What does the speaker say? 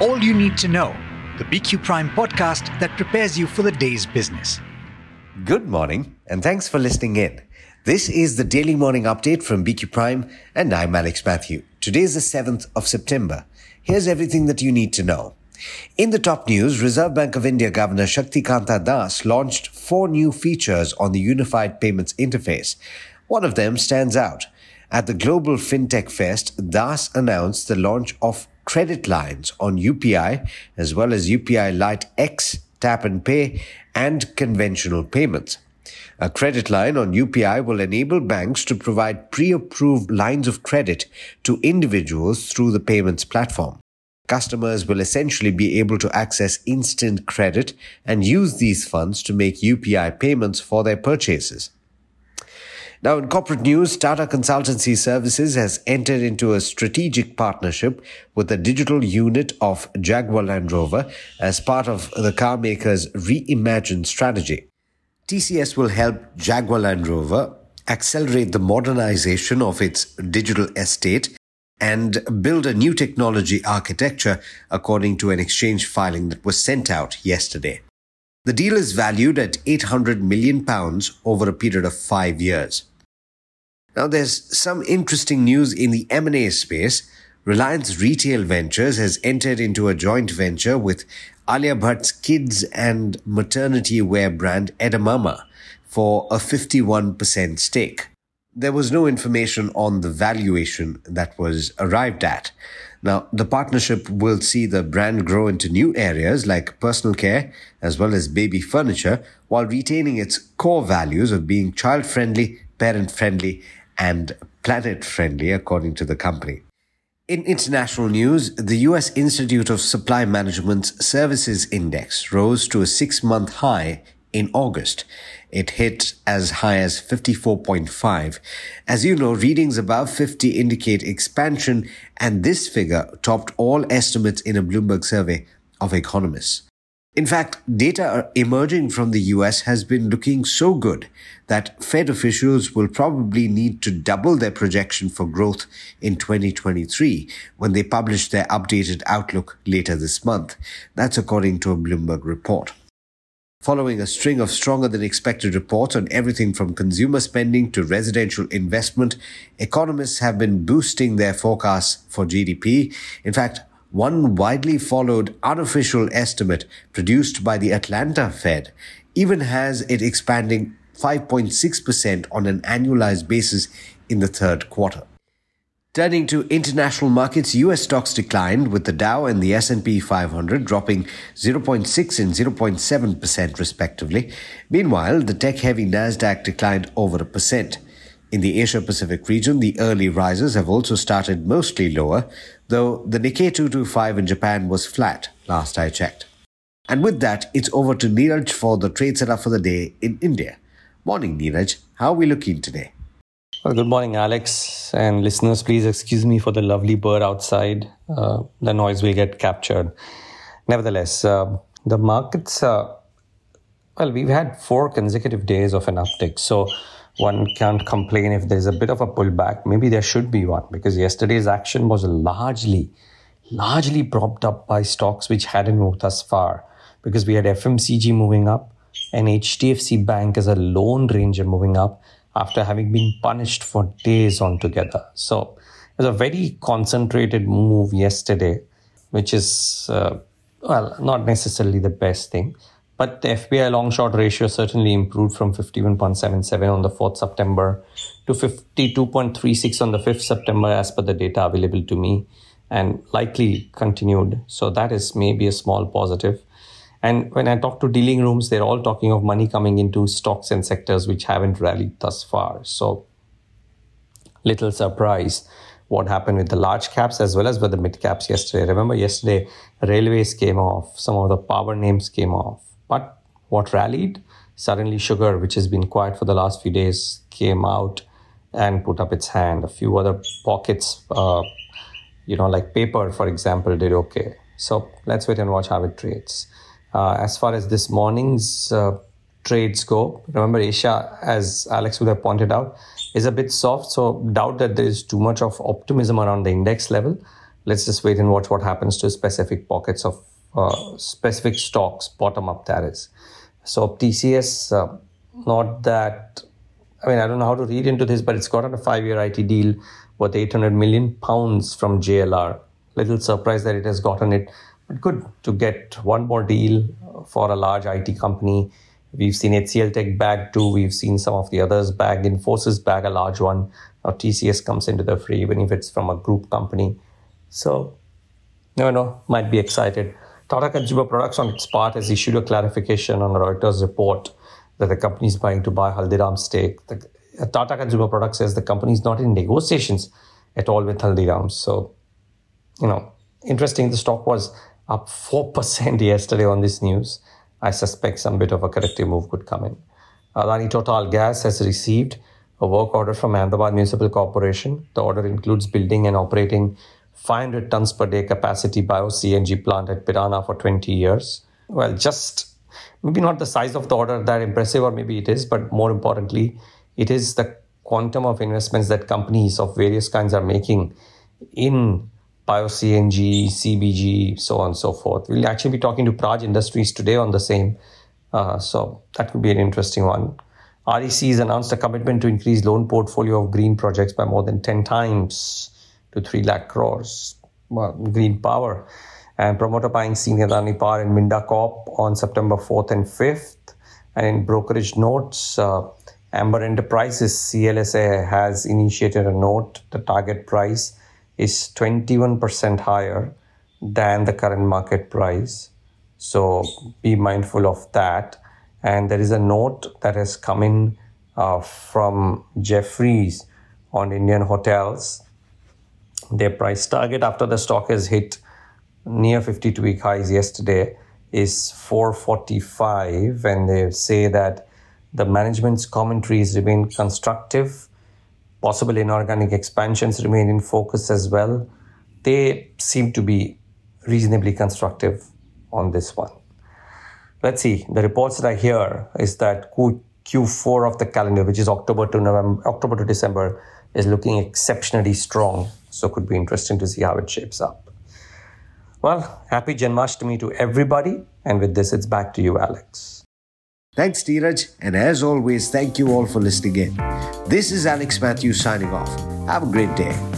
All you need to know, the BQ Prime podcast that prepares you for the day's business. Good morning, and thanks for listening in. This is the daily morning update from BQ Prime, and I'm Alex Mathew. Today is the 7th of September. Here's everything that you need to know. In the top news, Reserve Bank of India Governor Shaktikanta Das launched four new features on the Unified Payments Interface. One of them stands out. At the Global FinTech Fest, Das announced the launch of credit lines on UPI as well as UPI Lite X, Tap and Pay, and conversational payments. A credit line on UPI will enable banks to provide pre-approved lines of credit to individuals through the payments platform. Customers will essentially be able to access instant credit and use these funds to make UPI payments for their purchases. Now, in corporate news, Tata Consultancy Services has entered into a strategic partnership with the digital unit of Jaguar Land Rover as part of the carmaker's reimagined strategy. TCS will help Jaguar Land Rover accelerate the modernization of its digital estate and build a new technology architecture according to an exchange filing that was sent out yesterday. The deal is valued at 800 million pounds over a period of 5 years. Now there's some interesting news in the M&A space. Reliance Retail Ventures has entered into a joint venture with Alia Bhatt's kids and maternity wear brand Edamama for a 51% stake. There was no information on the valuation that was arrived at. Now, the partnership will see the brand grow into new areas like personal care as well as baby furniture while retaining its core values of being child friendly, parent friendly, and planet friendly, according to the company. In international news, the US Institute of Supply Management's Services Index rose to a six month high in August. It hit as high as 54.5. As you know, readings above 50 indicate expansion, and this figure topped all estimates in a Bloomberg survey of economists. In fact, data emerging from the US has been looking so good that Fed officials will probably need to double their projection for growth in 2023 when they publish their updated outlook later this month. That's according to a Bloomberg report. Following a string of stronger than expected reports on everything from consumer spending to residential investment, economists have been boosting their forecasts for GDP. In fact, one widely followed unofficial estimate produced by the Atlanta Fed even has it expanding 5.6% on an annualized basis in the third quarter. Turning to international markets, US stocks declined with the Dow and the S&P 500 dropping 0.6 and 0.7% respectively. Meanwhile, the tech-heavy Nasdaq declined over a percent. In the Asia Pacific region, the early rises have also started mostly lower, though the Nikkei 225 in Japan was flat last I checked. And with that, it's over to Niraj for the trade setup for the day in India. Morning, Niraj. How are we looking today? Well, good morning, Alex. And listeners, please excuse me for the lovely bird outside. Uh, the noise will get captured. Nevertheless, uh, the markets, uh, well, we've had four consecutive days of an uptick. So one can't complain if there's a bit of a pullback. Maybe there should be one because yesterday's action was largely, largely propped up by stocks which hadn't moved thus far because we had FMCG moving up and HDFC Bank as a lone ranger moving up after having been punished for days on together. So it was a very concentrated move yesterday, which is, uh, well, not necessarily the best thing. But the FPI long short ratio certainly improved from 51.77 on the 4th September to 52.36 on the 5th September, as per the data available to me, and likely continued. So that is maybe a small positive. And when I talk to dealing rooms, they're all talking of money coming into stocks and sectors which haven't rallied thus far. So little surprise what happened with the large caps as well as with the mid caps yesterday. Remember yesterday, railways came off, some of the power names came off. But what rallied? Suddenly, sugar, which has been quiet for the last few days, came out and put up its hand. A few other pockets, uh, you know, like paper, for example, did okay. So let's wait and watch how it trades. Uh, as far as this morning's uh, trades go, remember Asia, as Alex would have pointed out, is a bit soft. So doubt that there is too much of optimism around the index level let's just wait and watch what happens to specific pockets of uh, specific stocks, bottom up that is. So TCS, uh, not that. I mean, I don't know how to read into this, but it's got on a five-year IT deal worth 800 million pounds from JLR. Little surprised that it has gotten it, but good to get one more deal for a large IT company. We've seen HCL Tech bag too. We've seen some of the others bag. Infosys bag a large one. Now TCS comes into the fray, even if it's from a group company. So, no, no, might be excited. Tata Consumer Products, on its part, has issued a clarification on a Reuters report that the company is buying to buy Haldiram stake. The, uh, Tata Consumer Products says the company is not in negotiations at all with Haldiram. So, you know, interesting. The stock was up 4% yesterday on this news. I suspect some bit of a corrective move could come in. Adani Total Gas has received a work order from Ahmedabad Municipal Corporation. The order includes building and operating 500 tons per day capacity bio CNG plant at Pirana for 20 years. Well, just maybe not the size of the order that impressive, or maybe it is, but more importantly, it is the quantum of investments that companies of various kinds are making in bio CNG, CBG, so on and so forth. We'll actually be talking to Praj Industries today on the same. Uh, so that could be an interesting one. REC has announced a commitment to increase loan portfolio of green projects by more than 10 times to 3 lakh crores. Green power. And promoter buying senior Adani Power in Minda Corp on September 4th and 5th. And in brokerage notes, uh, Amber Enterprises CLSA has initiated a note. The target price is 21% higher than the current market price. So be mindful of that. And there is a note that has come in uh, from Jefferies on Indian hotels their price target after the stock has hit near 52 week highs yesterday is 445 and they say that the management's commentaries remain constructive. Possible inorganic expansions remain in focus as well. They seem to be reasonably constructive on this one. Let's see. The reports that i hear is that Q, q4 of the calendar which is october to november october to december is looking exceptionally strong so could be interesting to see how it shapes up. Well, happy Janmashtami to everybody. And with this, it's back to you, Alex. Thanks, Niraj. And as always, thank you all for listening in. This is Alex Mathews signing off. Have a great day.